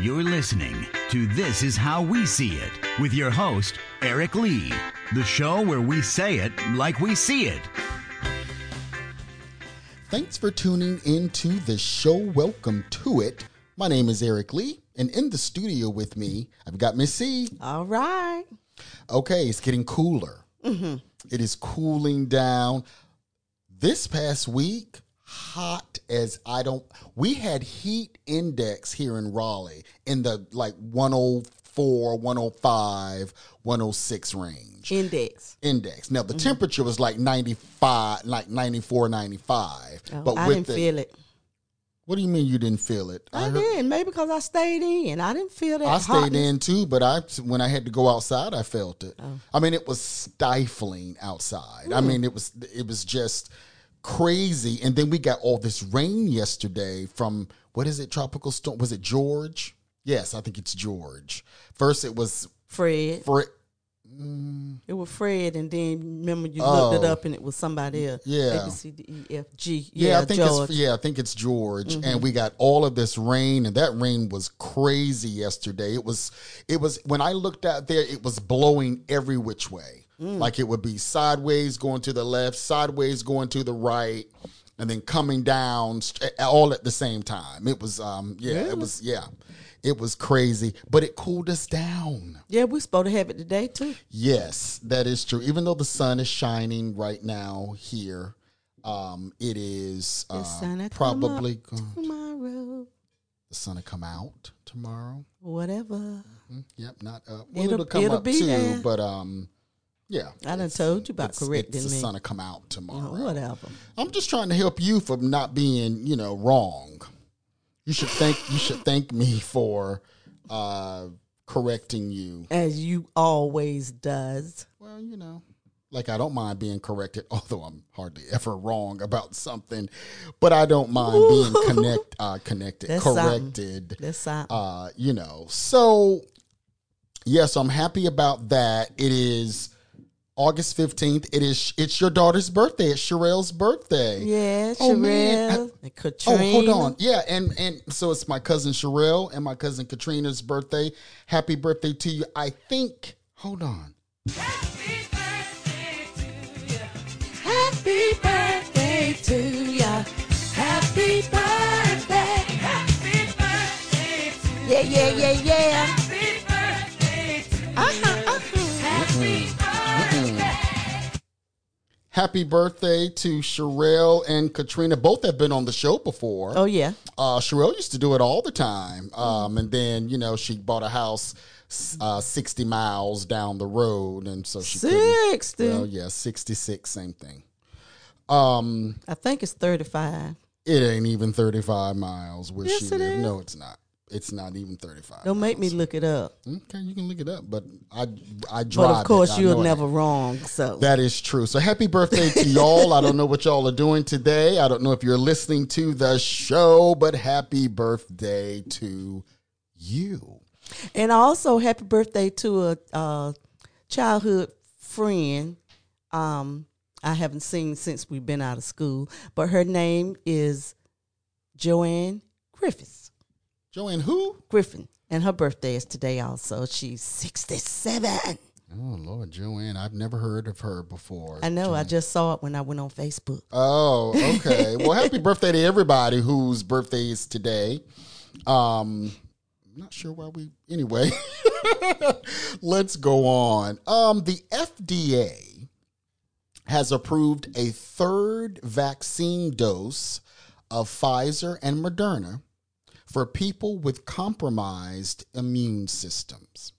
You're listening to This Is How We See It with your host, Eric Lee, the show where we say it like we see it. Thanks for tuning into the show. Welcome to it. My name is Eric Lee, and in the studio with me, I've got Miss C. All right. Okay, it's getting cooler. Mm-hmm. It is cooling down. This past week, hot as I don't. We had heat index here in Raleigh in the like 104, 105, 106 range. Index. Index. Now the mm-hmm. temperature was like 95, like 94, 95. Oh, but I with didn't the, feel it. What do you mean you didn't feel it? I, heard- did. Maybe because I stayed in. I didn't feel that. I stayed hotness. in too, but I when I had to go outside, I felt it. Oh. I mean, it was stifling outside. I mm. mean, it was it was just crazy. And then we got all this rain yesterday from what is it? Tropical storm? Was it George? Yes, I think it's George. First, it was Fred. for It was Fred, and then remember you looked it Oh. up, and it was somebody else. Yeah. A, B, C, D, E, F, G. Yeah, Yeah, I think George. Mm-hmm. it's yeah, I think it's George. And we got all of this rain, and that rain was crazy yesterday. It was it was when I looked out there, it was blowing every which way. Mm. Like it would be sideways going to the left, sideways going to the right, and then coming down all at the same time. It was um yeah, it was yeah. It was crazy, but it cooled us down. yeah, we're supposed to have it today too. Yes, that is true. Even though the sun is shining right now here, um, it is uh, probably tomorrow. the sun will come out tomorrow. Whatever. Mm, Yep, not up. Well, It'll- it'll, come it'll up too, there. but um, yeah. I done told you about it's- correcting it's, me. The sun will come out tomorrow. Whatever. I'm just trying to help you from not being, you know, wrong. You should thank you should thank me for uh correcting you. As you always does. Well, you know, like I don't mind being corrected, although I'm hardly ever wrong about something, but I don't mind being connect uh, connected, That's something. corrected. That's something. Uh, you know, so yes, I'm happy about that. It is August 15th. It is it's your daughter's birthday. It's Sherelle's birthday. yeah, oh, man. Sherelle and Katrina. Oh, hold on. Yeah, and and so it's my cousin Sherelle and my cousin Katrina's birthday. Happy birthday to you. I think. Hold on. Happy birthday to ya. Happy birthday. To you. Happy birthday Happy birthday to Yeah, yeah, yeah, yeah. Happy birthday to uh-huh, uh-huh. Happy birthday to Sherelle and Katrina. Both have been on the show before. Oh, yeah. Uh, Sherelle used to do it all the time. Um, and then, you know, she bought a house uh, 60 miles down the road. And so she 60. Well, yeah, 66, same thing. Um, I think it's 35. it ain't even 35 miles where Yes, she lives. No, it's not. It's not even 35. Don't make me look it up. Okay, you can look it up, but I I drive. But of course. You're never wrong. So That is true. So happy birthday to y'all. I don't know what y'all are doing today. I don't know if you're listening to the show, but happy birthday to you. And also, happy birthday to a uh, childhood friend. Um, I haven't seen since we've been out of school, but her name is Joanne Griffiths. Joanne, who? Griffin, and her birthday is today. Also, she's sixty-seven. Oh Lord, Joanne. I've never heard of her before. I know. I just saw it when I went on Facebook. Oh, okay. well, happy birthday to everybody whose birthday is today. Um, not sure why we. Anyway, let's go on. Um, the FDA has approved a third vaccine dose of Pfizer and Moderna for people with compromised immune systems.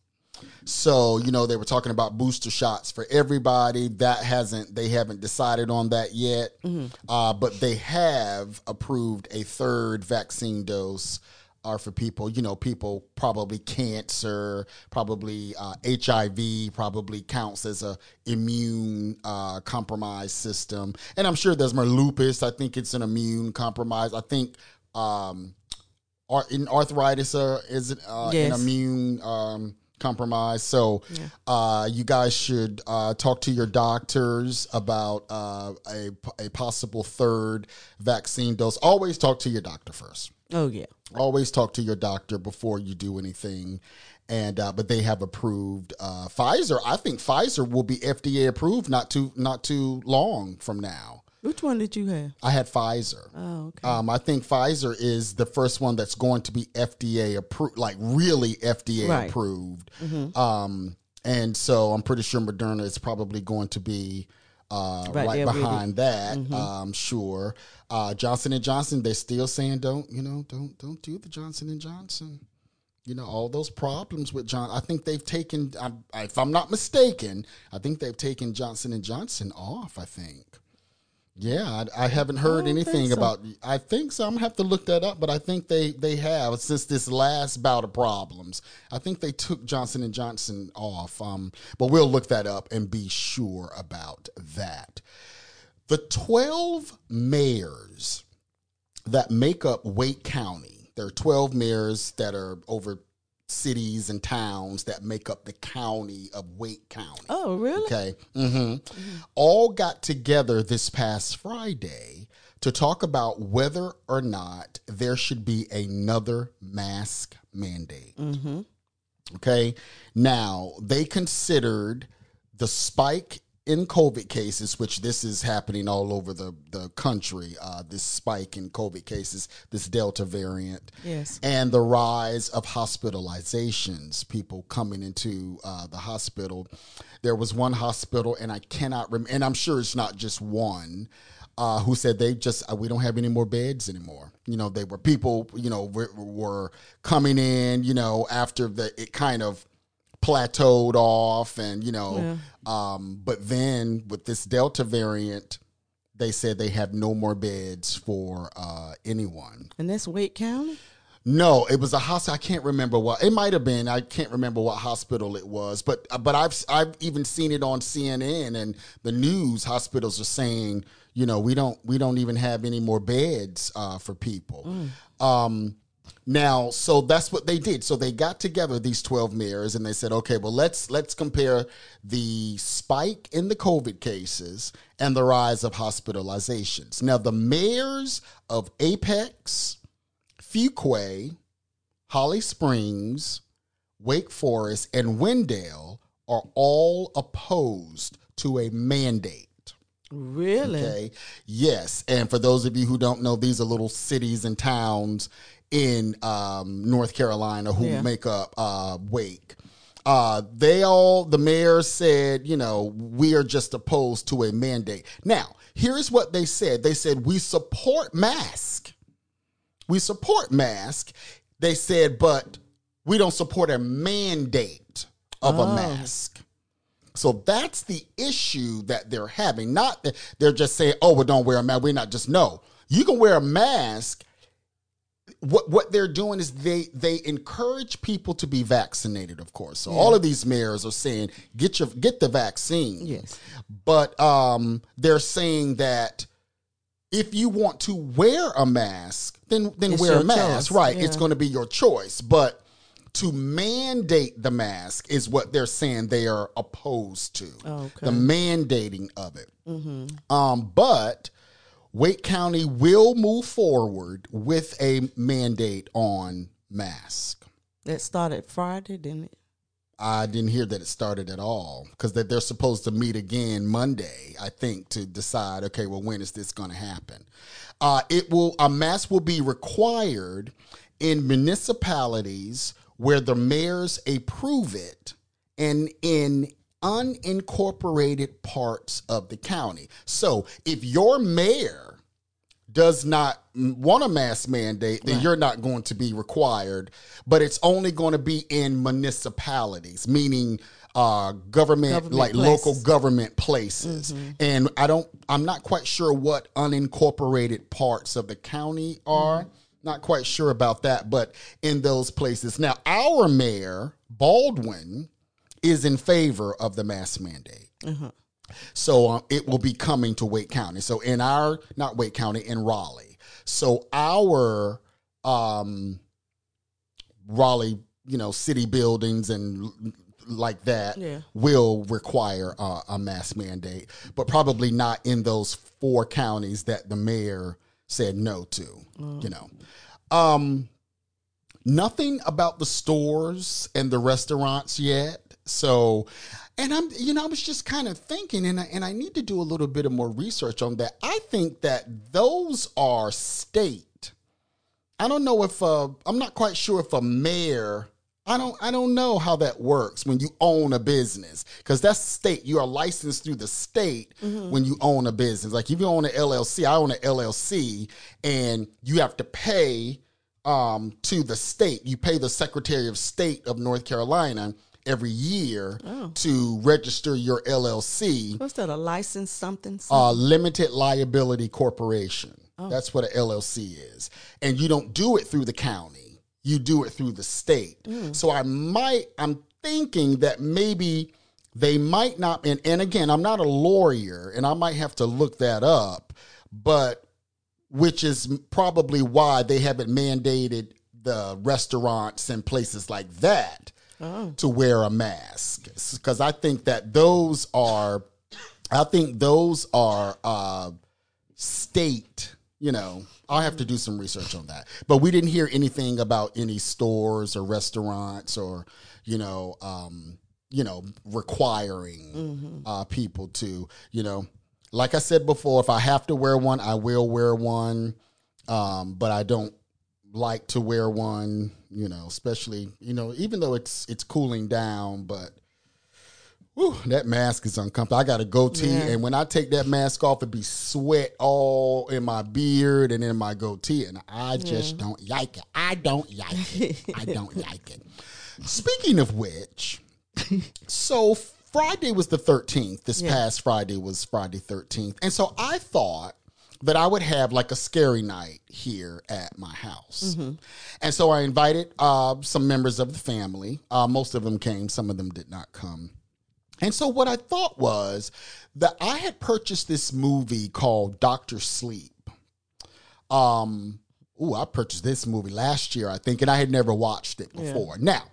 So, you know, they were talking about booster shots for everybody. That hasn't, they haven't decided on that yet. Uh, but they have approved a third vaccine dose are for people, you know, people probably cancer, probably uh, HIV, probably counts as a immune uh, compromised system, and I'm sure there's more lupus. I think it's an immune compromise. I think um, ar- in arthritis uh, is uh, an immune um, compromise. So uh, you guys should uh, talk to your doctors about uh, a a possible third vaccine dose. Always talk to your doctor first. Oh yeah. always talk to your doctor before you do anything. And uh, but they have approved uh, Pfizer. I think Pfizer will be FDA approved not too not too long from now. Which one did you have? I had Pfizer. Oh, okay. Um, I think Pfizer is the first one that's going to be FDA approved, like really FDA Right. approved. Um, and so I'm pretty sure Moderna is probably going to be uh, Right right, there with it. behind that. Um, sure. Uh, Johnson and Johnson, they're still saying don't you know don't don't do the Johnson and Johnson. You know all those problems with John. I think they've taken, I, if I'm not mistaken, I think they've taken Johnson and Johnson off. I think. Yeah, I, I haven't heard don't anything so. about. I think so. I'm gonna have to look that up, but I think they they have since this last bout of problems. I think they took Johnson and Johnson off. Um, but we'll look that up and be sure about that. The 12 mayors that make up Wake County. There are 12 mayors that are over cities and towns that make up the county of Wake County. oh, really? Okay. hmm All got together this past Friday to talk about whether or not there should be another mask mandate. Okay. Now, they considered the spike in COVID cases, which this is happening all over the, the country, uh, this spike in COVID cases, this Delta variant Yes. and the rise of hospitalizations, people coming into uh, the hospital. There was one hospital, and I cannot remember, and I'm sure it's not just one. Uh, who said they just uh, we don't have any more beds anymore? You know, they were people. You know, were, were coming in. You know, after the it kind of plateaued off, and you know, um, but then with this Delta variant, they said they have no more beds for uh, anyone. And that's Wake County? No, it was a hospital. I can't remember what it might have been. I can't remember what hospital it was, but but I've I've even seen it on CNN and the news. Hospitals are saying, you know, we don't we don't even have any more beds uh, for people. Um, now, so that's what they did. So they got together these twelve mayors and they said, okay, well let's let's compare the spike in the COVID cases and the rise of hospitalizations. Now, the mayors of Apex. Fuquay, Holly Springs, Wake Forest, and Wendell are all opposed to a mandate. Really? Okay. Yes. And for those of you who don't know, these are little cities and towns in um, North Carolina who Yeah. make up uh, Wake. Uh, they all, the mayor said, you know, we are just opposed to a mandate. Now, here's what they said they said, we support mask. We support mask. They said, but we don't support a mandate of a mask. So that's the issue that they're having. Not that they're just saying, "Oh, well, don't wear a mask." We're not just no. You can wear a mask. What what they're doing is they they encourage people to be vaccinated. Of course, so all of these mayors are saying, "Get your get the vaccine." Yes. but um, they're saying that if you want to wear a mask, then then It's wear a mask. choice, Right, yeah. it's going to be your choice. But to mandate the mask is what they're saying they are opposed to. Okay. The mandating of it. Um, but Wake County will move forward with a mandate on mask. That started Friday, didn't it? I didn't hear that it started at all because that they're supposed to meet again Monday, I think, to decide. Okay, well, when is this going to happen? Uh, it will a mask will be required in municipalities where the mayors approve it, and in unincorporated parts of the county. So, if your mayor does not want a mask mandate, then you're not going to be required. But it's only going to be in municipalities, meaning uh, government, Government like places. local government places. And I don't, I'm not quite sure what unincorporated parts of the county are. Not quite sure about that, but in those places. Now, our mayor, Baldwin, is in favor of the mask mandate. So um, it will be coming to Wake County. So in our not Wake County in Raleigh. So our um Raleigh, you know, city buildings and like that Yeah. will require uh, a mask mandate, but probably not in those four counties that the mayor said no to, you know. Um nothing about the stores and the restaurants yet. So, and I'm, you know, I was just kind of thinking, and I, and I need to do a little bit of more research on that. I think that those are state. I don't know if uh, I'm not quite sure if a mayor. I don't. I don't know how that works when you own a business because that's state. You are licensed through the state when you own a business. Like if you own an LLC, I own an LLC, and you have to pay um, to the state. You pay the Secretary of State of North Carolina every year to register your LLC, What's that? A license something? uh, Limited Liability Corporation. That's what an LLC is. And you don't do it through the county, you do it through the state. So I might, I'm thinking that maybe they might not, and, and again, I'm not a lawyer and I might have to look that up, but which is probably why they haven't mandated the restaurants and places like that to wear a mask because I think that those are, I think those are uh, state. You know, I'll have to do some research on that. But we didn't hear anything about any stores or restaurants or you know, um, you know, requiring uh, people to you know, like I said before, if I have to wear one, I will wear one. Um, but I don't like to wear one, you know, especially, you know, even though it's it's cooling down, but whew, that mask is uncomfortable. I got a goatee, Yeah. and when I take that mask off, it be sweat all in my beard and in my goatee, and I just don't like it. I don't like it. I don't like it. Speaking of which, so Friday was the 13th. This Yeah. past Friday was Friday 13th. And so I thought that I would have like a scary night here at my house. And so I invited uh, some members of the family. Uh, most of them came, some of them did not come. And so what I thought was that I had purchased this movie called Doctor Sleep. Um, ooh, I purchased this movie last year, I think, and I had never watched it before. Now,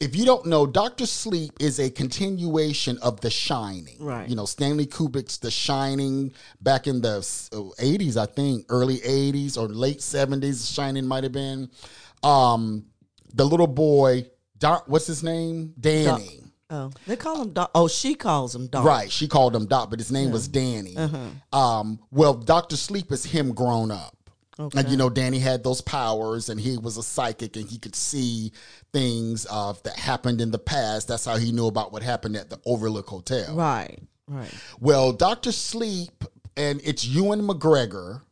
if you don't know, Doctor Sleep is a continuation of The Shining. Right. You know, Stanley Kubrick's The Shining back in the uh, 80s, I think, early 80s or late 70s, The Shining might have been. Um, the little boy, Doc, what's his name? Danny. Oh, they call him Doc. Oh, she calls him Doc. Right. She called him Doc, but his name was Danny. Uh Um, well, Doctor Sleep is him grown up. And you know, Danny had those powers, and he was a psychic, and he could see things uh, that happened in the past. That's how he knew about what happened at the Overlook Hotel. Right. Right. Well, Doctor Sleep, and it's Ewan McGregor,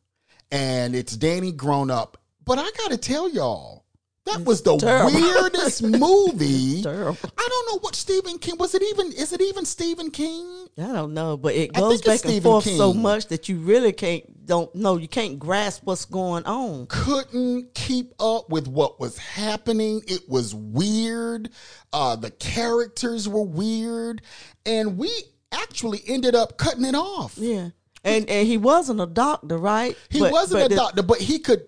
and it's Danny grown up. But I got to tell y'all, that was the terrible. weirdest movie. Terrible. I don't know what Stephen King was. It even is it even Stephen King? I don't know, but it goes back and Stephen forth so much that you really can't don't know. You can't grasp what's going on. couldn't keep up with what was happening. It was weird. Uh, the characters were weird, and we actually ended up cutting it off. Yeah, and and he wasn't a doctor, right? He But- wasn't but a doctor, but he could.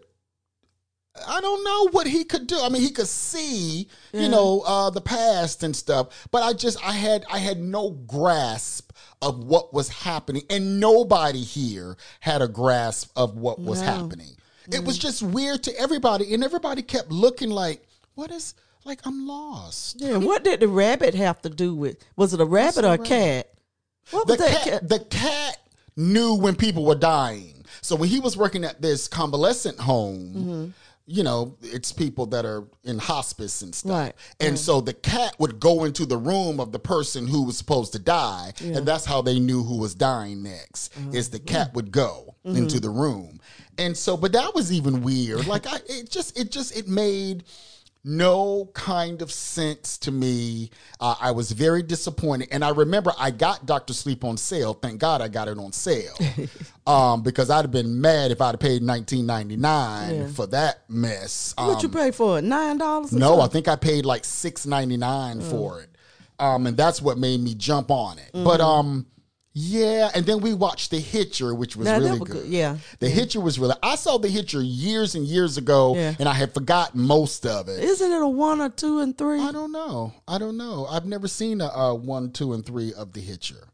I don't know what he could do. I mean, he could see, you know, uh, the past and stuff. But I just, I had, I had no grasp of what was happening, and nobody here had a grasp of what was No. happening. It was just weird to everybody, and everybody kept looking like, "What is?" Like I'm lost. Yeah, what did the rabbit have to do with? Was it a rabbit or a rabbit? cat? What The that cat, cat? the cat knew when people were dying. So when he was working at this convalescent home, Mm-hmm. You know, it's people that are in hospice and stuff. Right, And so the cat would go into the room of the person who was supposed to die, and that's how they knew who was dying next. Mm-hmm. Is the cat would go into the room. And so but that was even weird. Like I it just it just it made no kind of sense to me. Uh, I was very disappointed, and I remember I got Doctor Sleep on sale. Thank God I got it on sale, um, because I'd have been mad if I'd have paid nineteen ninety nine Yeah. for that mess. what you Um, pay for it? Nine dollars? no, I think I paid like six ninety nine for it, um, and that's what made me jump on it. But um, yeah, and then we watched The Hitcher, which was really good. good, yeah. The Hitcher was really. I saw The Hitcher years and years ago, Yeah. and I had forgotten most of it. Isn't it a one or two and three? I don't know. I don't know. I've never seen a, uh one, two, and three of The Hitcher.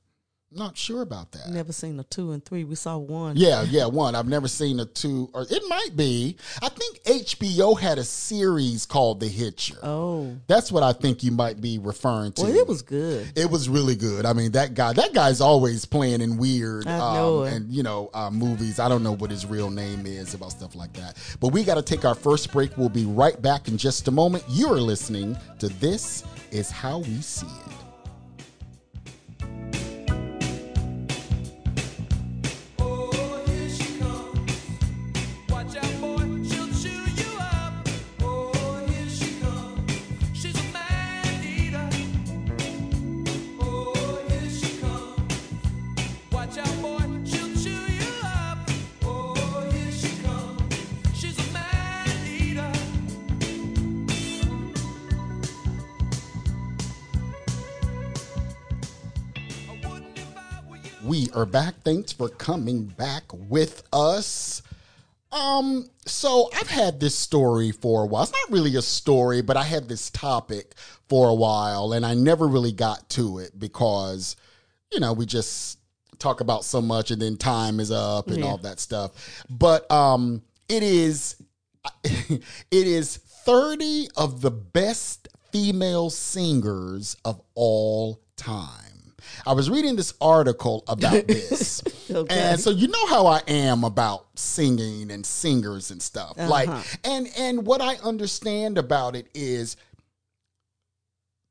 Not sure about that. Never seen a two and three. We saw one. Yeah, yeah, one. I've never seen a two, or it might be. I think HBO had a series called The Hitcher. Oh, That's what I think you might be referring to. well, it was good. It was really good. I mean, that guy, that guy's always playing in weird, I know um, it. and you know, uh, movies. I don't know what his real name is about stuff like that. But we got to take our first break. We'll be right back in just a moment. You are listening to This Is How We See It. Are back. Thanks for coming back with us. Um, so I've had this story for a while. It's not really a story, but I had this topic for a while and I never really got to it because, you know, we just talk about so much and then time is up and Yeah. all that stuff. But um it is it is 30 of the best female singers of all time. I was reading this article about this. Okay. And so you know how I am about singing and singers and stuff. Like and and what I understand about it is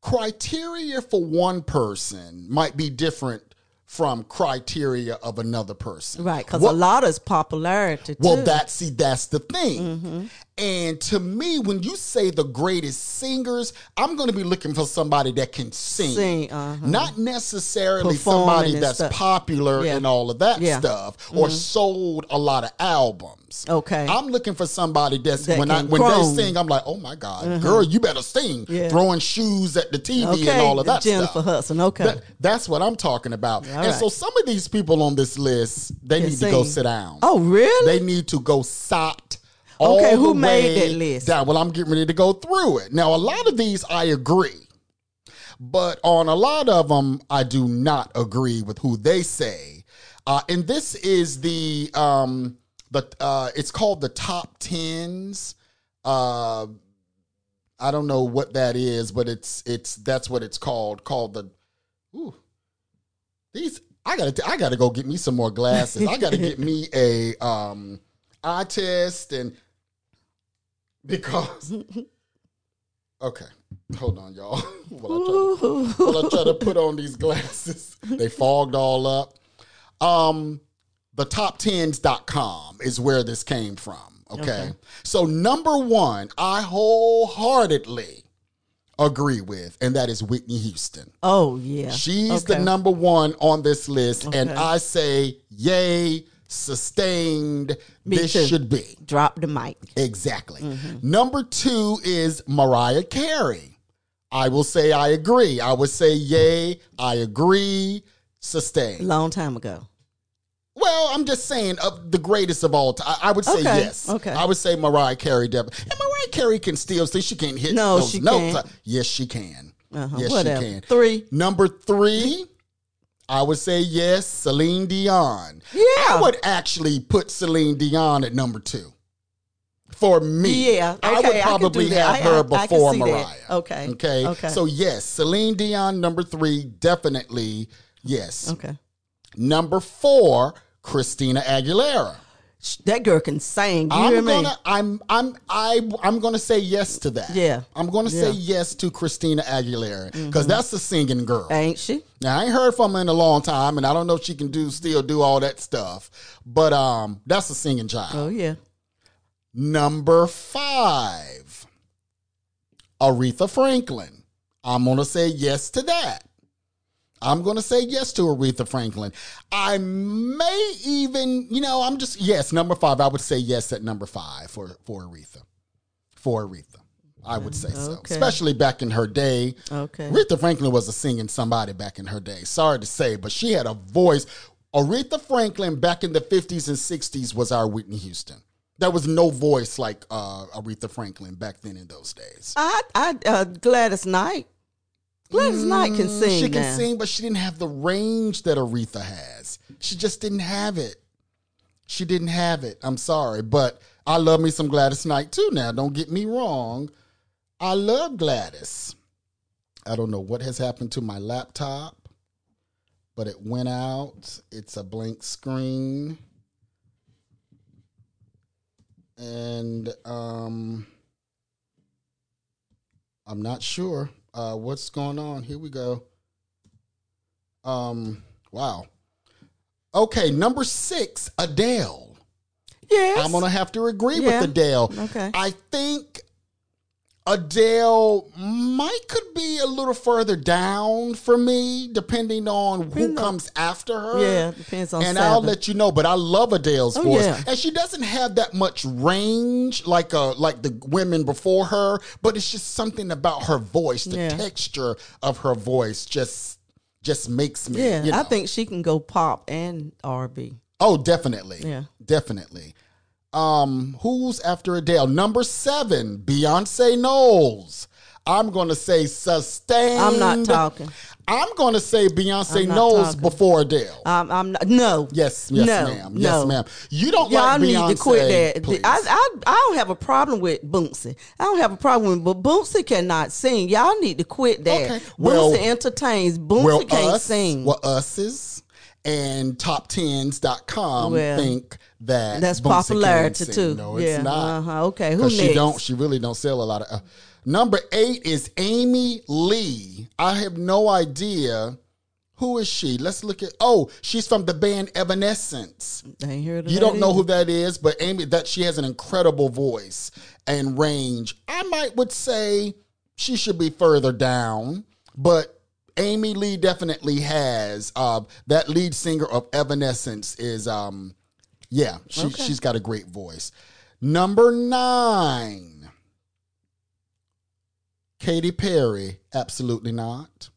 criteria for one person might be different from criteria of another person. Right, because a lot is popularity. well, too. that see, that's the thing. Mm-hmm. And to me, when you say the greatest singers, I'm going to be looking for somebody that can sing, Sing, uh-huh. not necessarily Performing somebody that's stuff. popular Yeah. and all of that Yeah. Mm-hmm. stuff, or sold a lot of albums. Okay. I'm looking for somebody that's That when I when they sing, I'm like, oh my god, girl, you better sing, Yeah. throwing shoes at the TV okay, and all of that Jennifer stuff. Hudson. Okay, That- that's what I'm talking about. and right. so some of these people on this list, they need to go sit down. oh really? They need to go sot. Okay, who made that list? Down. Well, I'm getting ready to go through it. Now, a lot of these I agree, but on a lot of them, I do not agree with who they say. Uh, and this is the um, the uh, it's called the top tens. Uh, I don't know what that is, but it's it's that's what it's called. Called the. Ooh, these I gotta I gotta go get me some more glasses. I gotta get me a um eye test and because okay, hold on, y'all. while, I try to, while I try to put on these glasses, they fogged all up. Um, the top10s.com is where this came from. Okay. Okay. So, number one, I wholeheartedly agree with, and that is Whitney Houston. oh yeah, She's the number one on this list, and I say, yay, sustained. Me this too. should be. Drop the mic. Exactly. Mm-hmm. Number two is Mariah Carey. I will say I agree. I would say yay, I agree, sustained. Long time ago. Well, I'm just saying of the greatest of all time. I would say Okay, yes. okay. I would say Mariah Carey. Deb- and Mariah Carey can still see she can't hit No, those she notes. can't. Yes, she can. Uh-huh, Yes, whatever. she can. Three. Number three, I would say yes, Celine Dion. Yeah. I would actually put Celine Dion at number two. For me, Yeah, I would okay, I can probably that. have I- her I- I before that. Mariah. Okay, Okay. okay. So yes, Celine Dion number three, definitely yes. Okay. Number four, Christina Aguilera. That girl can sing. You I'm me? gonna, I'm, I'm, I, I'm gonna say yes to that. Yeah. I'm gonna say Yeah. Mm-hmm. yes to Christina Aguilera because that's a singing girl. Ain't she? Now I ain't heard from her in a long time, and I don't know if she can do still do all that stuff. But um, that's a singing child. Oh yeah. Number five, Aretha Franklin. I'm gonna say yes to that. I'm gonna say yes to Aretha Franklin. I may even, you know, I'm just yes, number five. I would say yes at number five for for Aretha. For Aretha. I would say so. Especially back in her day. Okay. Aretha Franklin was a singing somebody back in her day. Sorry to say, but she had a voice. Aretha Franklin back in the 50s and 60s was our Whitney Houston. There was no voice like uh, Aretha Franklin back then in those days. I I uh, Gladys Knight. Gladys Knight can sing. She can now. sing, but she didn't have the range that Aretha has. She just didn't have it. She didn't have it. I'm sorry, but I love me some Gladys Knight too. Now, don't get me wrong. I love Gladys. I don't know what has happened to my laptop, but it went out. It's a blank screen. And um I'm not sure uh, what's going on. Here we go. Um, wow. Okay, number six, Adele. Yes. I'm gonna have to agree Yeah. with Adele. Okay. I think Adele might could be a little further down for me, depending on who on- comes after her. Yeah, depends on And I'll let you know, but I love Adele's Oh, voice, yeah. and she doesn't have that much range like uh like the women before her. But it's just something about her voice, the Yeah. texture of her voice, just just makes me. Yeah, you I think she can go pop and R&B. Oh, definitely. Yeah. Definitely. Um, who's after Adele? Number seven, Beyonce Knowles. I'm gonna say sustained. I'm not talking. I'm gonna say Beyonce Knowles talking. before Adele. Um, I'm not. No. yes, yes, no, ma'am. No. Yes, ma'am. You don't Y'all like need to quit that. I, I I don't have a problem with Bootsy. I don't have a problem with, but Bootsy cannot sing. Y'all need to quit that. Okay. Well- entertains. Bootsy well, can't us, sing. well, uses and top10s.com Well, think that That's popularity too. No, it's yeah. not. Uh-huh. Okay. Who next? she don't she really don't sell a lot of uh, number eight is amy lee i have no idea who is she let's look at oh she's from the band evanescence I ain't heard of you don't know either. who that is but amy that she has an incredible voice and range i might would say she should be further down but amy lee definitely has uh, that lead singer of evanescence is um yeah she, Okay. she's got a great voice number nine Katy Perry, absolutely not.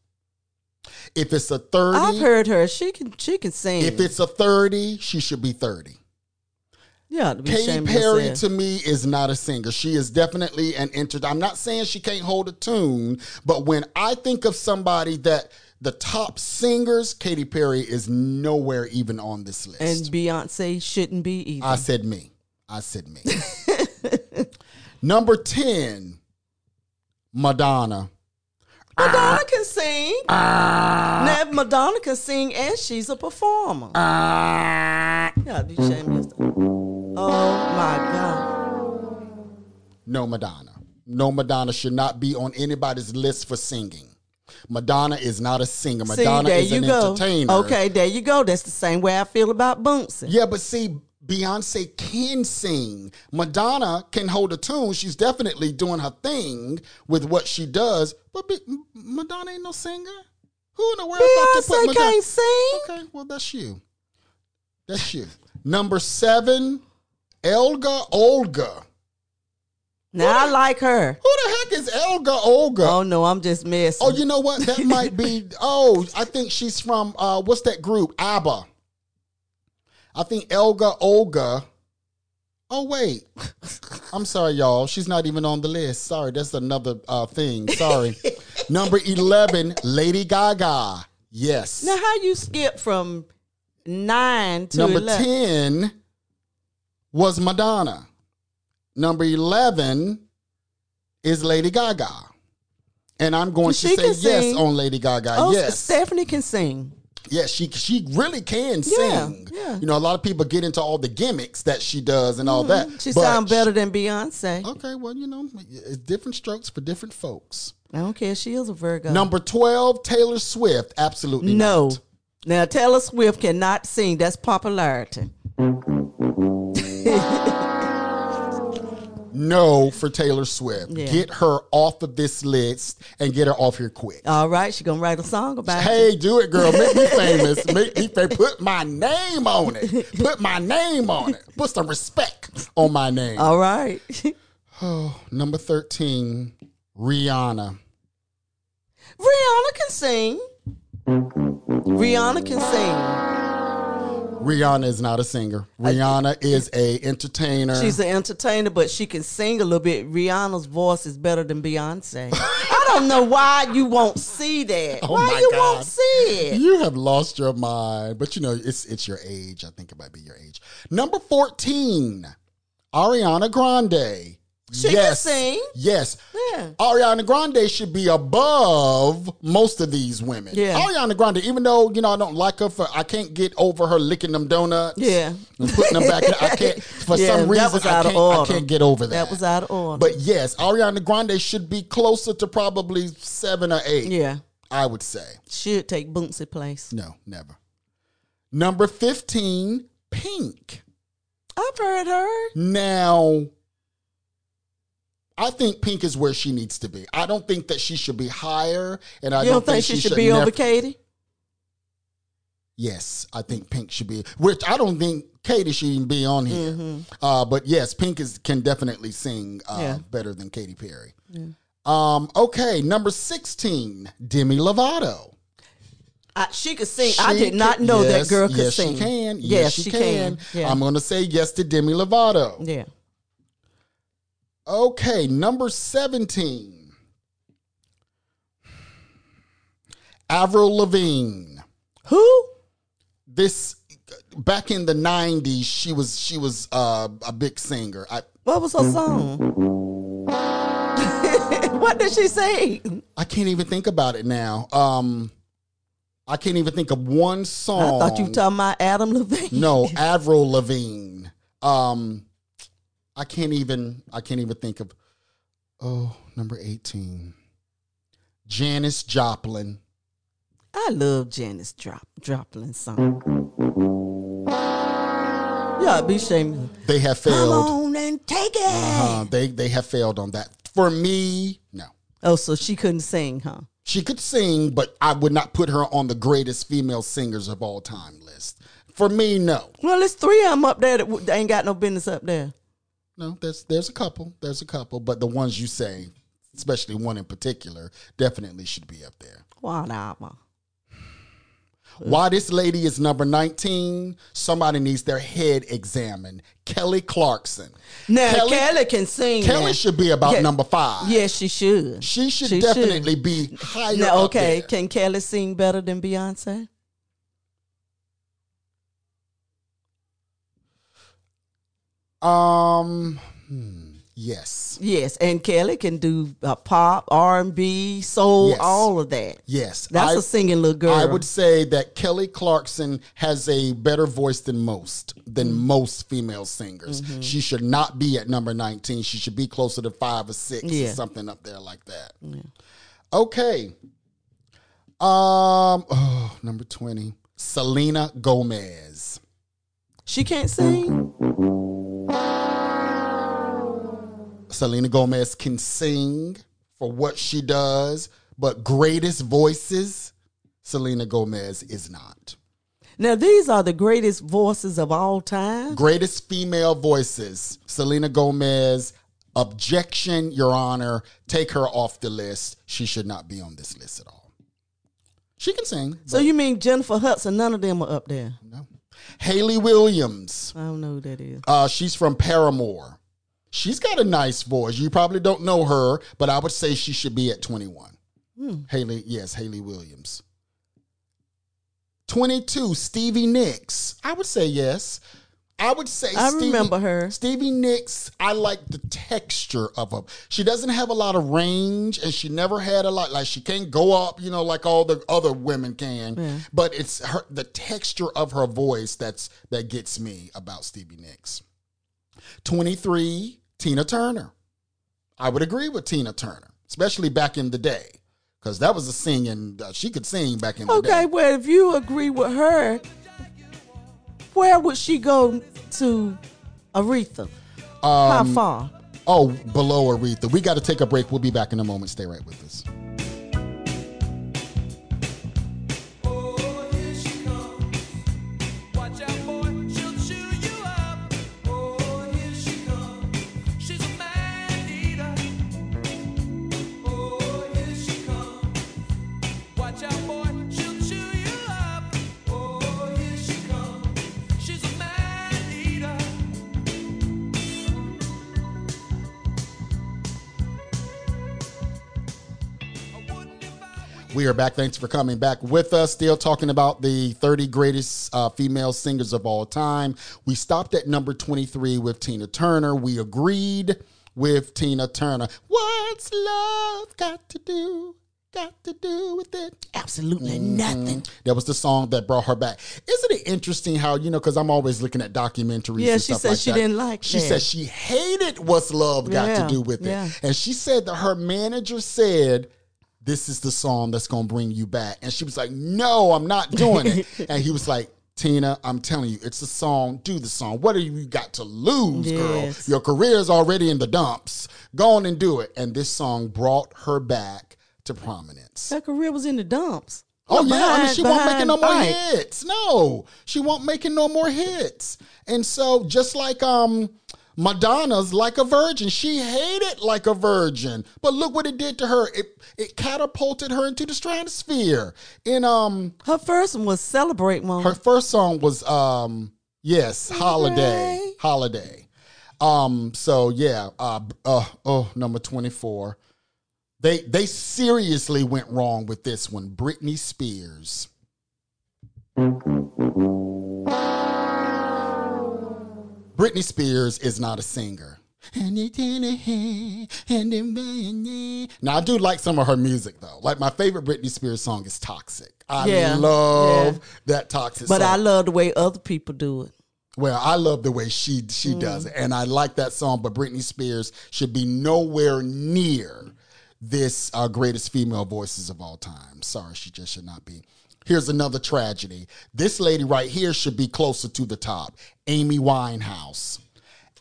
If it's a 30, I've heard her. She can. She can sing. if it's a 30, she should be 30. Yeah, to Katy Perry to me is not a singer. She is definitely an inter. I'm not saying she can't hold a tune, but when I think of somebody that the top singers, Katy Perry is nowhere even on this list. and Beyonce shouldn't be either. I said me. I said me. Number 10, Madonna. Madonna can sing. Ah. now Madonna can sing, and she's a performer. Ah. yeah, be yourself. Oh my God. No Madonna. No Madonna should not be on anybody's list for singing. Madonna is not a singer. See, Madonna there is an go. entertainer. Okay, there you go. That's the same way I feel about Bootsy. Yeah, but see, Beyonce can sing. Madonna can hold a tune. She's definitely doing her thing with what she does. But Be- Madonna ain't no singer. Who in the world thought to put Beyonce Madonna? can't sing. Okay, well that's you. That's you. Number seven, Elga Olga. Now I like her. Who the heck is Elga Olga? Oh no, I'm just messing. Oh, you know what? That might be. Oh, I think she's from uh, what's that group? ABBA. I think Elga Olga. Oh wait, I'm sorry, y'all. She's not even on the list. Sorry, that's another uh, thing. Sorry. Number eleven, Lady Gaga. Yes. Now how you skip from nine to Number 11? ten was Madonna. Number eleven is Lady Gaga. And I'm going to say yes on Lady Gaga. Oh, yes. Stefani can sing. Yes, she she really can sing. yeah. yeah. You know, a lot of people get into all the gimmicks that she does and all that. Mm-hmm. She sounds sound better than Beyonce. Okay, well, you know, it's different strokes for different folks. I don't care. She is a Virgo. Number 12, Taylor Swift. Absolutely no. not. Now Taylor Swift cannot sing. That's popularity. No for Taylor Swift. Yeah. Get her off of this list and get her off here quick. All right, she gonna write a song about it. Hey, do it, girl. Make me famous. Make me famous. Put my name on it. Put my name on it. Put some respect on my name. All right. Oh, number 13, Rihanna. Rihanna can sing. Rihanna can sing. Rihanna is not a singer. Rihanna is a entertainer. She's an entertainer, but she can sing a little bit. Rihanna's voice is better than Beyonce. I don't know why you won't see that. Oh why you God. won't see it? You have lost your mind, but you know it's it's your age. I think it might be your age. Number fourteen, Ariana Grande. She can yes, sing. Yes, Yeah. Ariana Grande should be above most of these women. Yeah. Ariana Grande, even though you know I don't like her for, I can't get over her licking them donuts. Yeah. and putting them back. in. I can't for Yeah, some reason I can't, I can't get over that. That was out of order. But yes, Ariana Grande should be closer to probably seven or eight. yeah, I would say. should take Boonsie place. No, never. Number 15, Pink. I've heard her. Now, I think Pink is where she needs to be. I don't think that she should be higher, and I you don't think she should be never- over Katy? Yes, I think Pink should be. Which I don't think Katy should even be on here. Mm-hmm. Uh, but yes, Pink is can definitely sing uh, Yeah. better than Katy Perry. Um, okay, number sixteen, Demi Lovato. I, she could sing. I She did not can- know yes, that girl could yes, sing. She can. Yes, Yes, she, she, can. can. Yeah. I'm going to say yes to Demi Lovato. yeah. Okay, number 17. Avril Lavigne. Who? This back in the 90s, she was she was uh, a big singer. I What was her song? what did she sing? I can't even think about it now. Um I can't even think of one song. I thought you were talking about Adam Levine. No, Avril Lavigne. Um, I can't even. I can't even think of. Oh, number eighteen. Janis Joplin. I love Janis Drop Joplin's song. Yeah, be shameless. They have failed Come on and take it. Uh, they they have failed on that. For me, no. Oh, so she couldn't sing, huh? She could sing, but I would not put her on the greatest female singers of all time list. For me, no. Well, there's three of them up there that they ain't got no business up there. No, there's there's a couple. There's a couple, but the ones you say, especially one in particular, definitely should be up there. Why nah, Why this lady is number 19, somebody needs their head examined. Kelly Clarkson. Now Kelly, Kelly, can sing. Kelly now. should be about Yeah. number five. Yes, she should. She should She definitely should. be higher Now, okay, can Kelly sing better than Beyonce? Um, hmm, yes. Yes, and Kelly can do uh, pop, R and B, soul, Yes. all of that. Yes. That's I- a singing little girl. I would say that Kelly Clarkson has a better voice than most, than Mm-hmm. most female singers. She should not be at number 19. She should be closer to five or six Yeah. or something up there like that. Okay. Um, oh, number 20. Selena Gomez. She can't sing. Selena Gomez can sing for what she does, but greatest voices, Selena Gomez is not. Now these are the greatest voices of all time. Greatest female voices, Selena Gomez. Objection, Your Honor. Take her off the list. She should not be on this list at all. She can sing. So you mean Jennifer Hudson? None of them are up there. No. Hayley Williams. I don't know who that is. Uh, she's from Paramore. She's got a nice voice. You probably don't know her, but I would say she should be at 21. Hmm. Hayley, yes, Hayley Williams. 22, Stevie Nicks. I would say yes. I would say I Stevie- remember her. Stevie Nicks, I like the texture of her. She doesn't have a lot of range and she never had a lot like she can't go up, you know, like all the other women can. Yeah. But it's her the texture of her voice that's that gets me about Stevie Nicks. 23, Tina Turner. I would agree with Tina Turner, especially back in the day. Because that was a singing, uh, she could sing back in the Okay, day. Okay, well if you agree with her, where would she go to Aretha? How Um, far? Oh, below Aretha. We got to take a break. We'll be back in a moment. Stay right with us. Back. Thanks for coming back with us. Still talking about the 30 greatest uh, female singers of all time. We stopped at number 23 with Tina Turner. We agreed with Tina Turner. What's love got to do? Got to do with it? Absolutely Mm-hmm. nothing. That was the song that brought her back. Isn't it interesting how, you know, because I'm always looking at documentaries. Yeah, and she stuff said like she that. didn't like She that. said she hated what's love got Yeah, to do with it. yeah. And she said that her manager said, This is the song that's to bring you back. And she was like, No, I'm not doing it. and he was like, Tina, I'm telling you, it's a song. Do the song. What have you got to lose, girl? Yes. Your career's already in the dumps. Go on and do it. And this song brought her back to prominence. Her career was in the dumps. Oh Well, yeah, I mean behind- she won't making no more behind- hits. No, she won't making no more hits. And so just like um Madonna's like a virgin, she hated like a virgin, but look what it did to her. It it catapulted her into the stratosphere. In um Her first one was Celebrate Mom. her first song was um yes holiday Holiday. holiday. Um so yeah uh uh oh number twenty four. They they seriously went wrong with this one. Britney Spears. Britney Spears is not a singer. Now I do like some of her music though. Like my favorite Britney Spears song is "Toxic." I Yeah, love yeah. that "Toxic." but song. I love the way other people do it. Well, I love the way she she does it, and I like that song. But Britney Spears should be nowhere near this uh, greatest female voices of all time. Sorry, she just should not be. Here's another tragedy. This lady right here should be closer to the top. Amy Winehouse.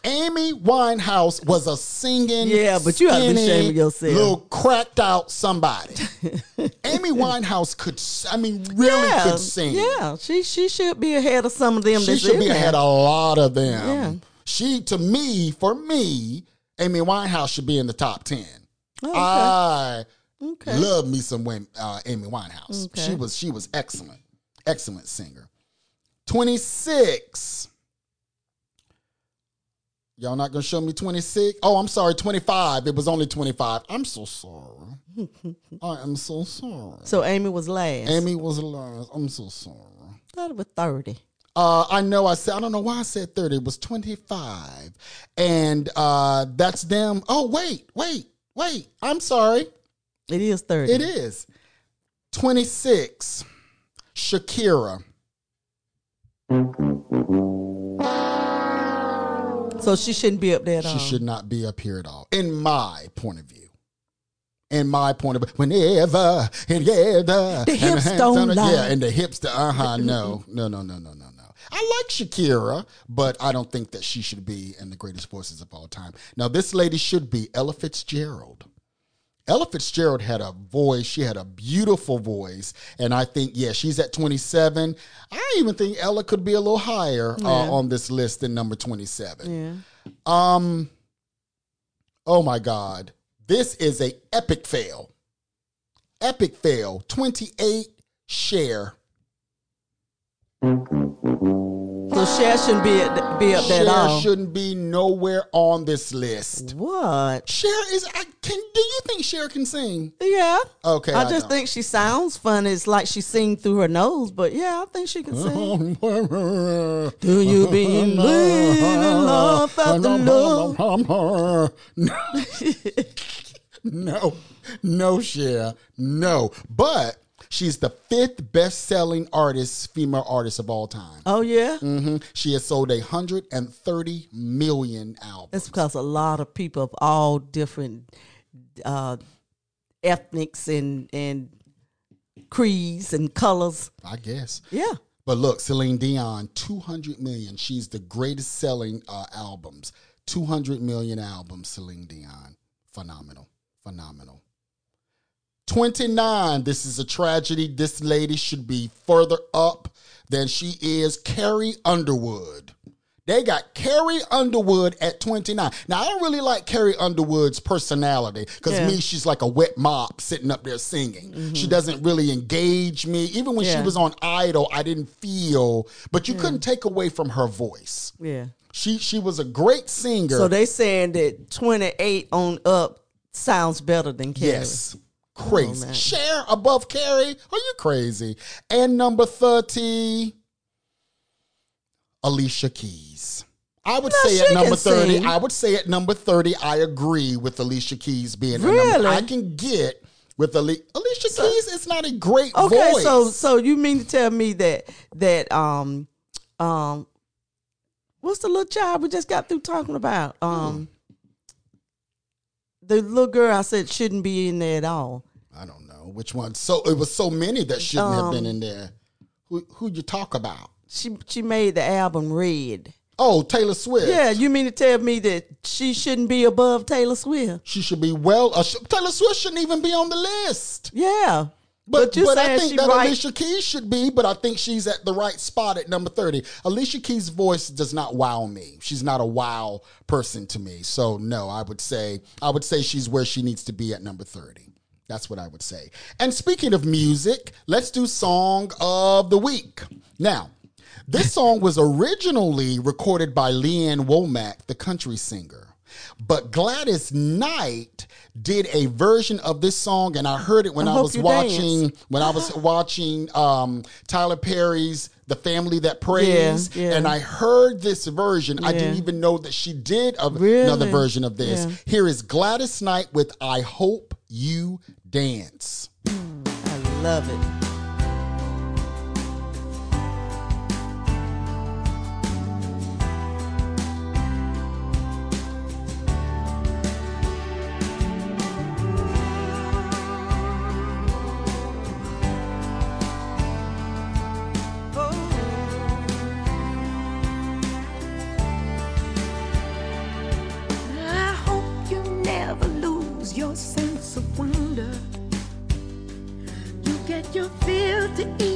Amy Winehouse was a singing, Yeah, but you have to be ashamed of yourself. little cracked out somebody. Amy Winehouse could, I mean, really yeah, could sing. Yeah, she she should be ahead of some of them. She should be ahead of a lot of them. Yeah. She, to me, for me, Amy Winehouse should be in the top 10. Oh, okay. I Okay. love me some women, uh, Amy Winehouse. Okay. She was she was excellent, excellent singer. 26. Y'all not gonna show me 26? Oh, I'm sorry, 25. It was only 25. I'm so sorry. I am so sorry. So Amy was last. Amy was last. I'm so sorry. thought it was thirty. Uh, I know I said, I don't know why I said 30. It was 25. And uh, that's them. Oh, wait, wait, wait. I'm sorry. It is thirty. It is. 26. Shakira. So she shouldn't be up there at all. She should not be up here at all, in my point of view. In my point of view, whenever and yeah, the, The hips don't lie. Yeah, and the hips, the uh huh, no, no, no, no, no, no, no. I like Shakira, but I don't think that she should be in the greatest voices of all time. Now, this lady should be Ella Fitzgerald. Ella Fitzgerald had a voice. She had a beautiful voice. And I think, yeah, she's at 27. I even think Ella could be a little higher uh, on this list than number 27. yeah. Um. Oh my God, this is a epic fail. Epic fail. Twenty eight Cher. So Cher shouldn't be be up there at Cher all. shouldn't be nowhere on this list. What? Cher is. I can. Do you think Cher can sing? Yeah. Okay, I, I just don't. think she sounds funny. It's like she sing through her nose, but yeah, I think she can sing. Do you believe in love after love? no, no, Cher, no. But she's the fifth best-selling artist, female artist of all time. Oh yeah, Mm-hmm. She has sold a hundred and thirty million albums. that's because a lot of people of all different uh, ethnics and and creeds and colors. I guess. Yeah. But look, Celine Dion, 200 million. She's the greatest selling uh, albums. 200 million albums, Celine Dion. Phenomenal. Phenomenal. 29. This is a tragedy. This lady should be further up than she is. Carrie Underwood. They got Carrie Underwood at 29. Now, I don't really like Carrie Underwood's personality because Yeah. me, she's like a wet mop sitting up there singing. She doesn't really engage me. Even when she Mm-hmm. Was on Idol, I didn't feel, but you couldn't take away from her voice. Yeah. She she was a great singer. So they saying that 28 on up sounds better than Carrie. yes. Crazy. Oh. Cher above Carrie? Are you crazy? And number 30, Alicia Keys. I would No, say at number 30, sing. I would say at number 30, I agree with Alicia Keys being. Really? I can get with Ali- Alicia Keys. It's not a great Okay, voice. so so you mean to tell me that that um um what's the little child we just got through talking about? Um the little girl I said shouldn't be in there at all. I don't know which one. So it was so many that shouldn't have Um, been in there. Who who you talk about? She she made the album Red. Oh, Taylor Swift. Yeah, you mean to tell me that she shouldn't be above Taylor Swift? She should be well. Uh, sh- Taylor Swift shouldn't even be on the list. Yeah. But, you but I think that right- Alicia Keys should be, but I think she's at the right spot at number 30. Alicia Keys' voice does not wow me. She's not a wow person to me. So no, I would say I would say she's where she needs to be at number 30. That's what I would say. And speaking of music, let's do song of the week. Now, this song was originally recorded by Lee Ann Womack, the country singer. But Gladys Knight did a version of this song, and I heard it when I I, was watching dance. when I was watching um, Tyler Perry's "The Family That Prays," Yeah, yeah. and I heard this version. I didn't even know that she did a, Really? another version of this. Yeah. Here is Gladys Knight with "I Hope You Dance." Mm, I love it. To eat,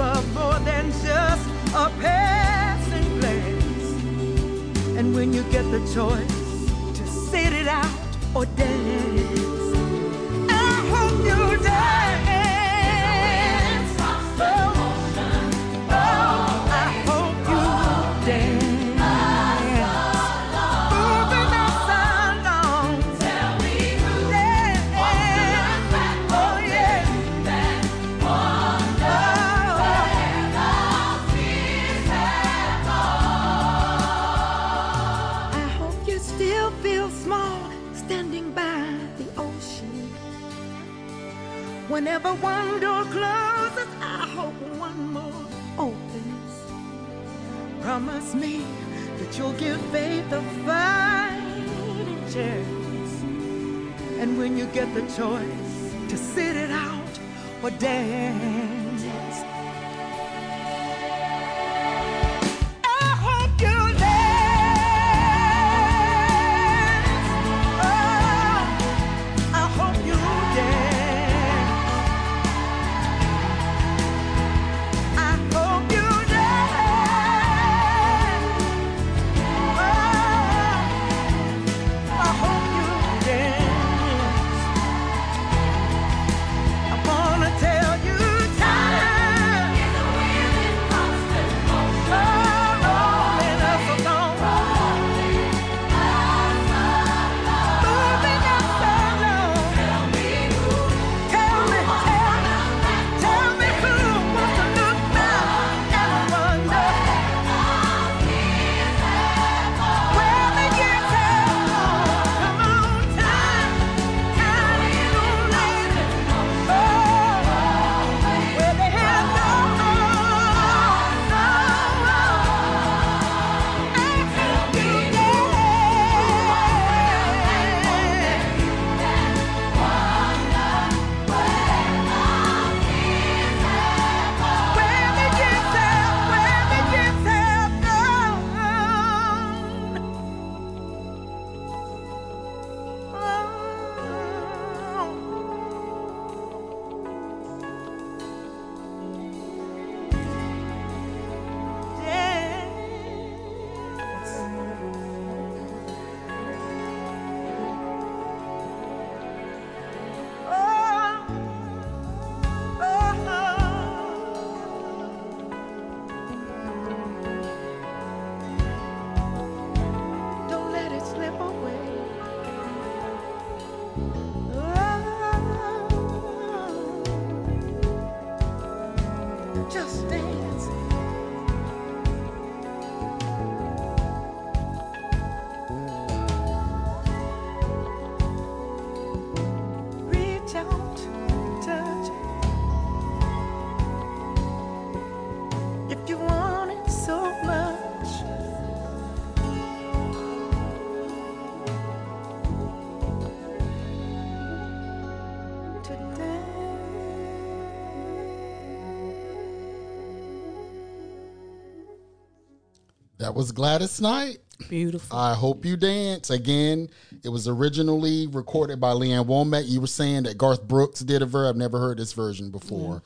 above more than just a passing glance. And when you get the choice to sit it out or dance, give faith a fighting chance. And when you get the choice to sit it out or dance, That was Gladys Knight. Beautiful. I hope you dance. Again, it was originally recorded by Lee Ann Womack. You were saying that Garth Brooks did a version. I've never heard this version before.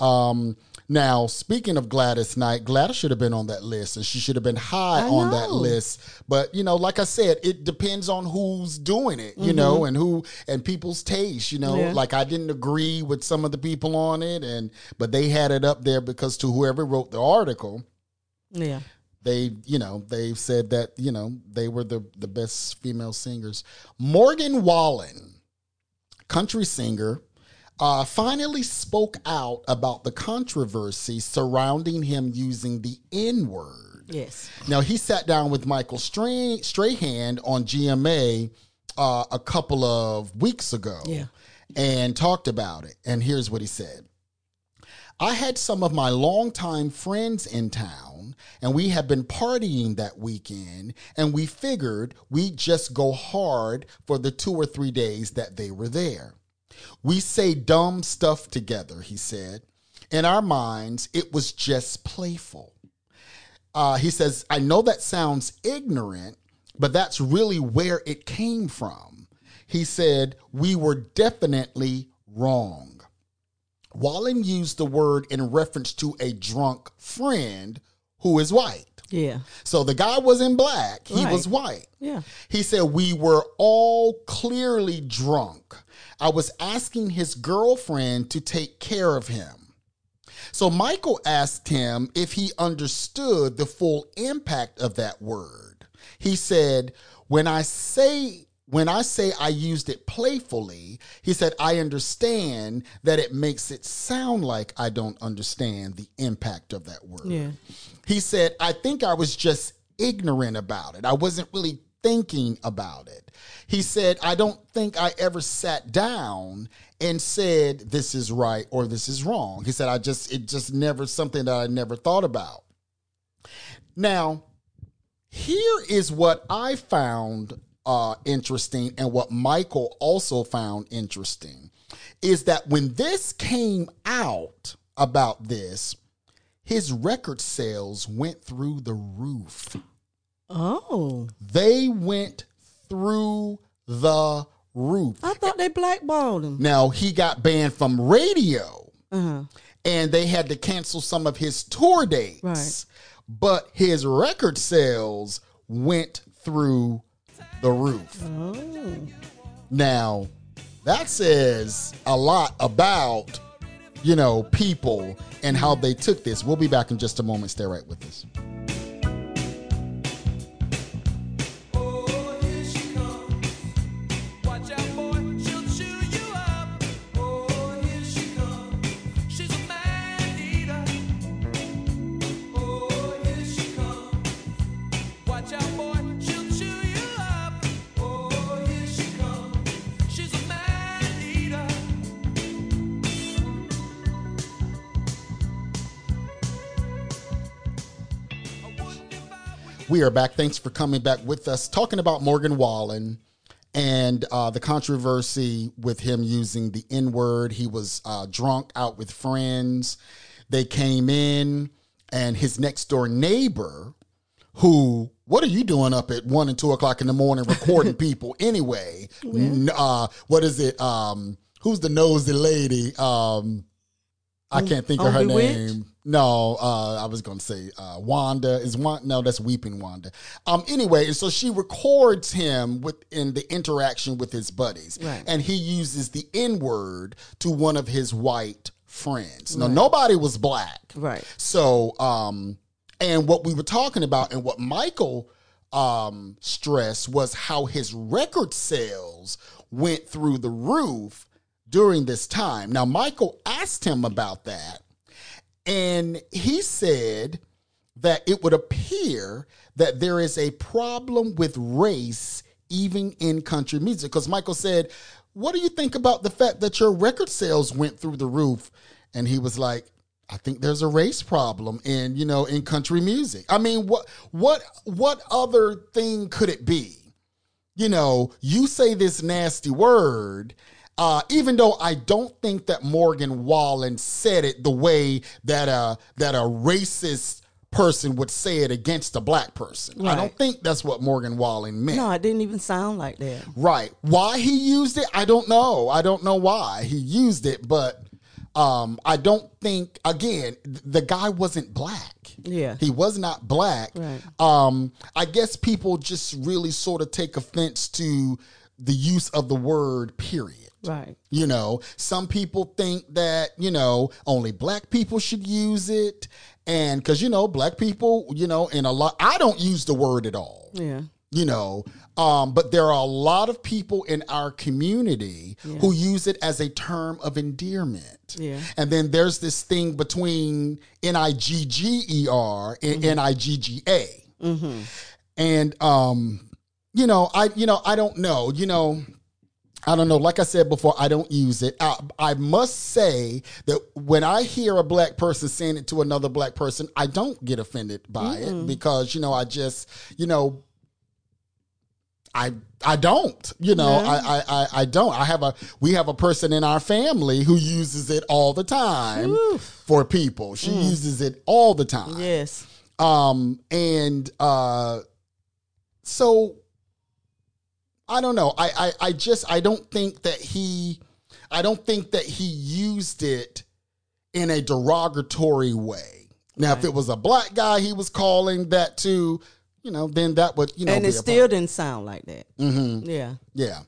Um, now, speaking of Gladys Knight, Gladys should have been on that list and she should have been high I on that list. But, you know, like I said, it depends on who's doing it, you know, and who and people's taste, you know. Mm-hmm. Yeah. Like I didn't agree with some of the people on it and but they had it up there because to whoever wrote the article, yeah. They you know they said that you know they were the the best female singers morgan wallen country singer uh, finally spoke out about the controversy surrounding him using the n word Yes. now he sat down with michael Stra- strahan on gma uh, a couple of weeks ago Yeah. and talked about it and here's what he said I had some of my longtime friends in town, and we had been partying that weekend, and we figured we'd just go hard for the two or three days that they were there. We say dumb stuff together, he said. In our minds, it was just playful. Uh, he says, I know that sounds ignorant, but that's really where it came from. He said, We were definitely wrong. Wallen used the word in reference to a drunk friend who is white. Yeah. So the guy wasn't black, he Right. was white. Yeah. He said, We were all clearly drunk. I was asking his girlfriend to take care of him. So Michael asked him if he understood the full impact of that word. He said, "When I say when I say I used it playfully, he said I understand that it makes it sound like I don't understand the impact of that word." Yeah. He said, I think I was just ignorant about it. I wasn't really thinking about it. He said, I don't think I ever sat down and said, this is right or this is wrong. He said, I just, it just never something that I never thought about. Now, here is what I found uh, interesting and what Michael also found interesting is that when this came out about this, his record sales went through the roof. Oh. They went through the roof. I thought they blackballed him. Now, he got banned from radio Uh-huh. and they had to cancel some of his tour dates. Right. But his record sales went through the roof. Oh. Now, that says a lot about, you know, people and how they took this. We'll be back in just a moment. Stay right with us. We are back. Thanks for coming back with us, talking about Morgan Wallen and uh, the controversy with him using the N word. He was uh, drunk out with friends. They came in, and his next door neighbor, who, what are you doing up at one and two o'clock in the morning recording people anyway? N- uh, what is it? Um, who's the nosy lady? Um, I can't think of her name. No, uh, I was going to say uh, Wanda is one. No, that's Weeping Wanda. Um, anyway, and so she records him within the interaction with his buddies, Right. and he uses the N word to one of his white friends. Now, nobody was black, Right. so, um, and what we were talking about and what Michael um, stressed was how his record sales went through the roof during this time. Now, Michael asked him about that, and he said that it would appear that there is a problem with race even in country music. Because Michael said, What do you think about the fact that your record sales went through the roof? And he was like, I think there's a race problem in, you know, in country music. I mean, what what what other thing could it be? You know, you say this nasty word Uh, even though I don't think that Morgan Wallen said it the way that a that a racist person would say it against a black person. I don't think that's what Morgan Wallen meant. No, it didn't even sound like that. Right. Why he used it, I don't know. I don't know why he used it, but um, I don't think again th- the guy wasn't black. Yeah. He was not black. Right. Um, I guess people just really sort of take offense to the use of the word period. Right. You know, some people think that, you know, only black people should use it. And because, you know, black people, you know, in a lot, I don't use the word at all Yeah. you know um, but there are a lot of people in our community who use it as a term of endearment Yeah. and then there's this thing between n-i-g-g-e-r and n-i-g-g-a and um, you know i you know i don't know you know I don't know. Like I said before, I don't use it. I, I must say that when I hear a black person saying it to another black person, I don't get offended by it because you know I just you know I I don't you know I, I I I don't. I have a we have a person in our family who uses it all the time for people. She uses it all the time. Yes. Um, and uh, so I don't know. I, I I just I don't think that he I don't think that he used it in a derogatory way. Now, if it was a black guy he was calling that to, you know, then that would you know and it still didn't sound like that. Mm-hmm. Yeah. yeah.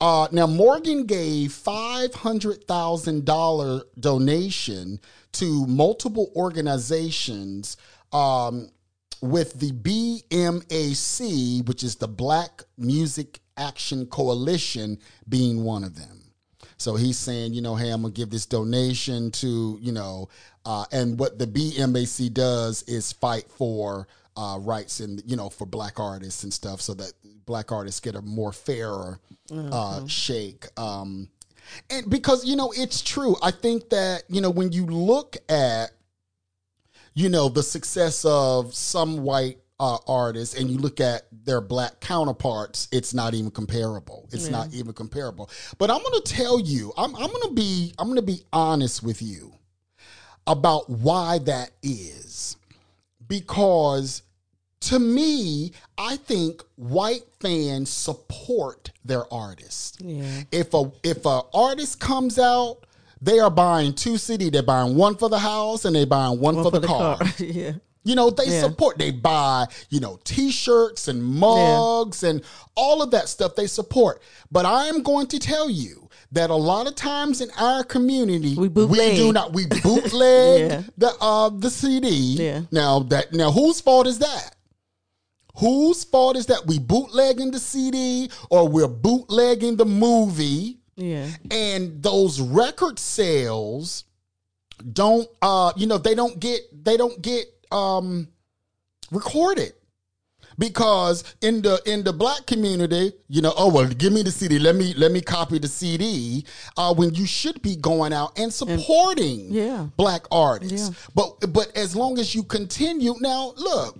Uh, now Morgan gave five hundred thousand dollar donation to multiple organizations um, with the BMAC, which is the Black Music Action Coalition, being one of them. So he's saying, you know, hey, I'm gonna give this donation to, you know, uh, and what the BMAC does is fight for uh, rights and you know for black artists and stuff, so that black artists get a more fairer uh, shake. Um, and because you know it's true, I think that you know when you look at you know the success of some white uh, artists and you look at their black counterparts it's not even comparable it's not even comparable but i'm going to tell you i'm, I'm going to be i'm going to be honest with you about why that is because to me i think white fans support their artists Yeah. if a if a artist comes out they are buying two CD. They're buying one for the house and they're buying one, for, the, car. yeah. You know, they Yeah. support. They buy, you know, T-shirts and mugs and all of that stuff. They support. But I am going to tell you that a lot of times in our community, We bootleg. do not. We bootleg Yeah. the uh, the CD. Yeah. Now that now whose fault is that? Whose fault is that we bootlegging the CD or we're bootlegging the movie? Yeah. and those record sales don't uh you know they don't get they don't get um recorded because in the in the black community you know oh well give me the cd let me let me copy the cd uh when you should be going out and supporting yeah. black artists Yeah. but but as long as you continue now look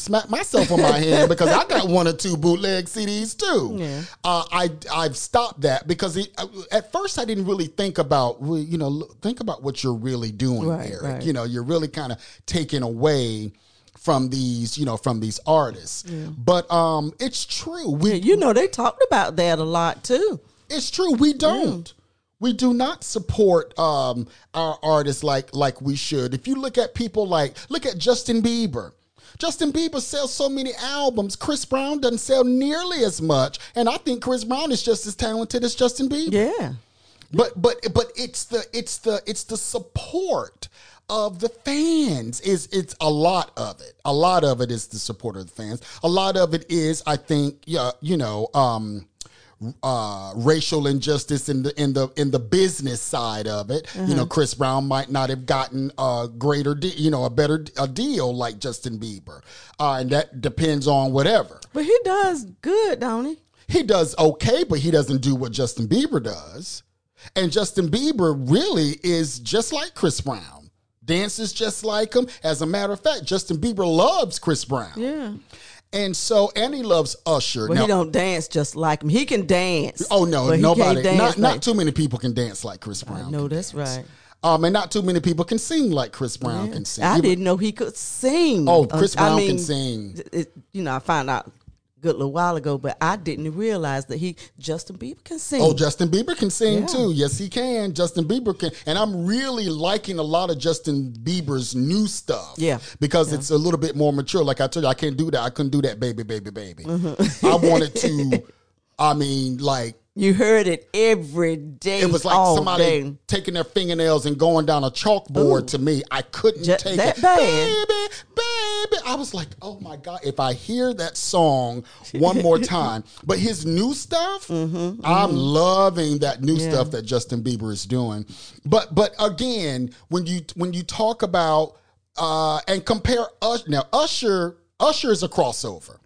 smack myself on my hand because I got one or two bootleg CDs too. Yeah. Uh, I I've stopped that because it, uh, at first I didn't really think about you know think about what you're really doing, Right, Eric. right. You know you're really kind of taking away from these you know from these artists. But um, it's true. We You know, they talked about that a lot too. it's true. We don't. We do not support um, our artists like like we should. If you look at people like look at Justin Bieber. Justin Bieber sells so many albums. Chris Brown doesn't sell nearly as much, and I think Chris Brown is just as talented as Justin Bieber. Yeah. But but but it's the it's the it's the support of the fans is it's a lot of it. A lot of it is the support of the fans. A lot of it is I think yeah, you know, um uh racial injustice in the in the in the business side of it. You know, Chris Brown might not have gotten a greater de- you know, a better a deal like Justin Bieber. Uh and that depends on whatever. But he does good, don't he? He does okay, but he doesn't do what Justin Bieber does. And Justin Bieber really is just like Chris Brown. Dances just like him. As a matter of fact, Justin Bieber loves Chris Brown. Yeah. And so, and he loves Usher. But Now- he don't dance just like him. He can dance. Oh no, nobody. Not, like- not too many people can dance like Chris Brown. No, that's dance. right. Um, and not too many people can sing like Chris Brown can sing. I Even- didn't know he could sing. Oh, Chris Uh, I Brown can sing. It, you know, I found out good little while ago, but I didn't realize that he Justin Bieber can sing. Oh, Justin Bieber can sing Yeah. too. Yes, he can. Justin Bieber can, and I'm really liking a lot of Justin Bieber's new stuff. Yeah. because it's a little bit more mature. Like I told you, I can't do that. I couldn't do that, baby, baby, baby. Mm-hmm. I wanted to. I mean, like you heard it every day. it was like somebody day. taking their fingernails and going down a chalkboard Ooh. to me. I couldn't Ju- take that it. bad? Baby, baby. I was like, oh my God, if I hear that song one more time. But his new stuff, I'm loving that new Mm-hmm, Yeah. stuff that Justin Bieber is doing. But but again, when you when you talk about uh and compare Usher now, Usher, Usher is a crossover.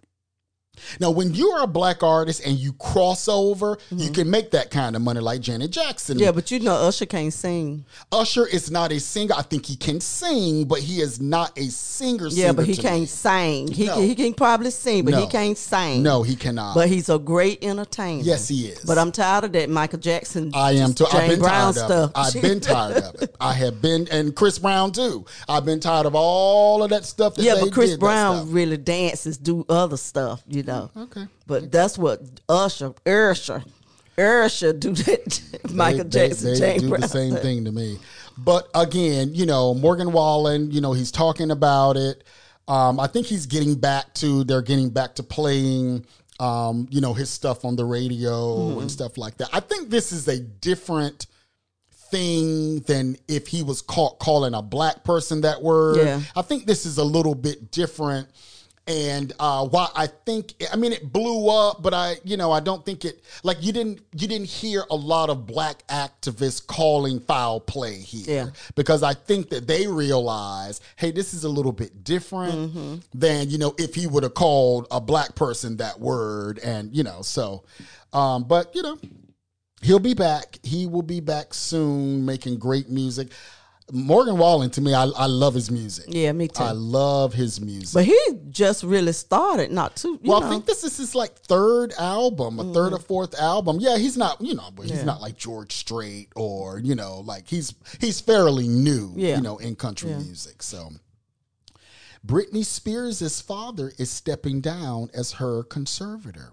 Now, when you are a black artist and you cross over, you can make that kind of money like Janet Jackson. Mm-hmm. Yeah, but you know Usher can't sing. Usher is not a singer. I think he can sing, but he is not a singer. Yeah, but he can't me. sing. He No. can, he can probably sing, but No. he can't sing. No, he cannot. But he's a great entertainer. Yes, he is. But I'm tired of that Michael Jackson. I am too. I've Jane been Brown tired stuff. of it. I've been tired of it. I have been, and Chris Brown too. I've been tired of all of that stuff. That yeah, but Chris Brown really dances, do other stuff, you know. Okay. But that's what Usher, Usher, Usher do that. Michael they, Jackson, they, they Jane do Brown. the same thing to me. But again, you know, Morgan Wallen, you know, he's talking about it. Um, I think he's getting back to they're getting back to playing um, you know, his stuff on the radio Mm-hmm. and stuff like that. I think this is a different thing than if he was caught calling a black person that word. Yeah. I think this is a little bit different. And uh, why I think I mean it blew up, but I you know I don't think it like you didn't you didn't hear a lot of black activists calling foul play here Yeah. because I think that they realize hey this is a little bit different than you know if he would have called a black person that word and you know so um, but you know he'll be back. He will be back soon, making great music. Morgan Wallen, to me, I, I love his music. Yeah, me too. I love his music. but he just really started, not too. You well, know. I think this is his like third album, a third or mm-hmm. fourth album. Yeah, he's not, you know, but he's Yeah. not like George Strait or you know, like he's he's fairly new, Yeah. you know, in country music. So, Britney Spears' father is stepping down as her conservator.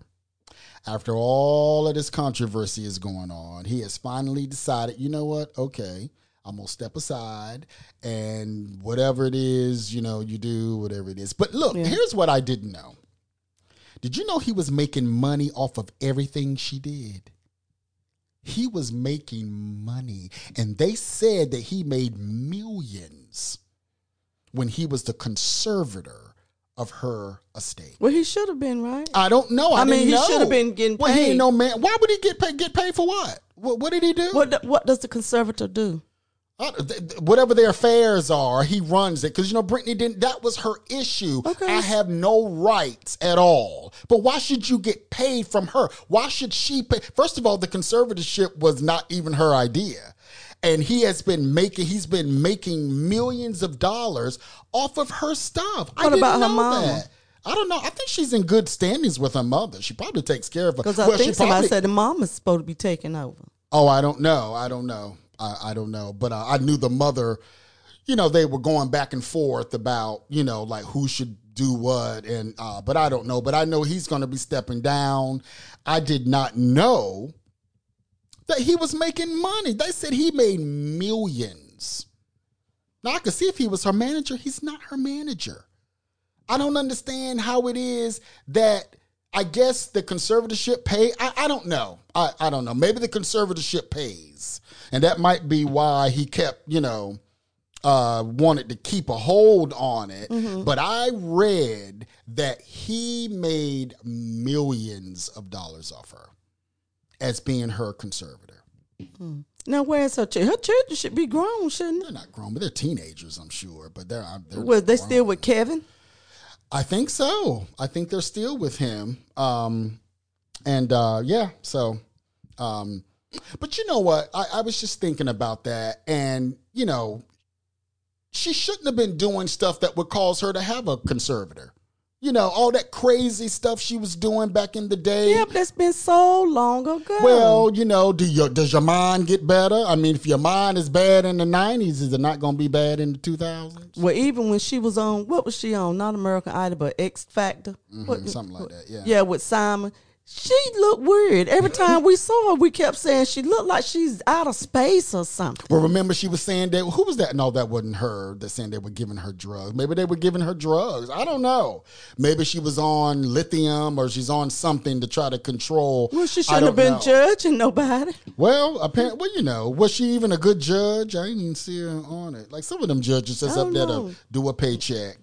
After all of this controversy is going on, he has finally decided, you know what? Okay, I'm gonna step aside and whatever it is, you know, you do whatever it is. But look, here's what I didn't know. Did you know he was making money off of everything she did? He was making money, and they said that he made millions when he was the conservator of her estate. well, he should have been right. I don't know. I, I mean, he should have been getting Well, he paid. ain't no man. Why would he get paid? Get paid for what? What, what did he do? What what does the conservator do? I- th- th- whatever their affairs are, he runs it because you know Britney didn't. That was her issue. Okay. I have no rights at all. But why should you get paid from her? Why should she pay? First of all, the conservatorship was not even her idea, and he has been making. He's been making millions of dollars off of her stuff. I What about her know mama? that. I don't know. I think she's in good standings with her mother. She probably takes care of her. Because I Well, think somebody probably- said the mama's supposed to be taking over. Oh, I don't know. I don't know. I, I don't know. But uh, I knew the mother, you know, they were going back and forth about, you know, like who should do what. And, uh, but I don't know. But I know he's going to be stepping down. I did not know that he was making money. They said he made millions. Now I could see if he was her manager. He's not her manager. I don't understand how it is that I guess the conservatorship pay. I, I don't know. I, I don't know. Maybe the conservatorship pays. And that might be why he kept, you know, uh, wanted to keep a hold on it. But I read that he made millions of dollars off her as being her conservator. Now, where's her children? Her children should be grown, shouldn't They're not grown, but they're teenagers, I'm sure. But they're, they're they? Was they grown. still with Kevin? I think so. I think they're still with him. Um, and uh, yeah, so. Um, but you know what? I, I was just thinking about that, and you know, she shouldn't have been doing stuff that would cause her to have a conservator. You know, all that crazy stuff she was doing back in the day. Yep, that's been so long ago. Well, you know, do your does your mind get better? I mean, if your mind is bad in the nineties, is it not going to be bad in the two thousands? well, even when she was on, what was she on? Not American Idol, but X Factor. Mm-hmm, something like that, yeah. Yeah, with Simon. She looked weird. Every time we saw her, we kept saying she looked like she's out of space or something. Well, remember she was saying that who was that? No, that wasn't her. That saying they were giving her drugs. Maybe they were giving her drugs. I don't know. Maybe she was on lithium or she's on something to try to control. Well, she shouldn't have been know. judging nobody. Well, apparently, well, you know, was she even a good judge? I didn't even see her on it. Like some of them judges just up don't there to do a paycheck.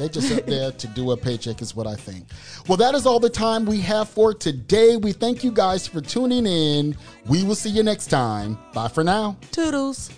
They just up there to do a paycheck is what I think. Well, that is all the time we have for today. We thank you guys for tuning in. We will see you next time. Bye for now. Toodles.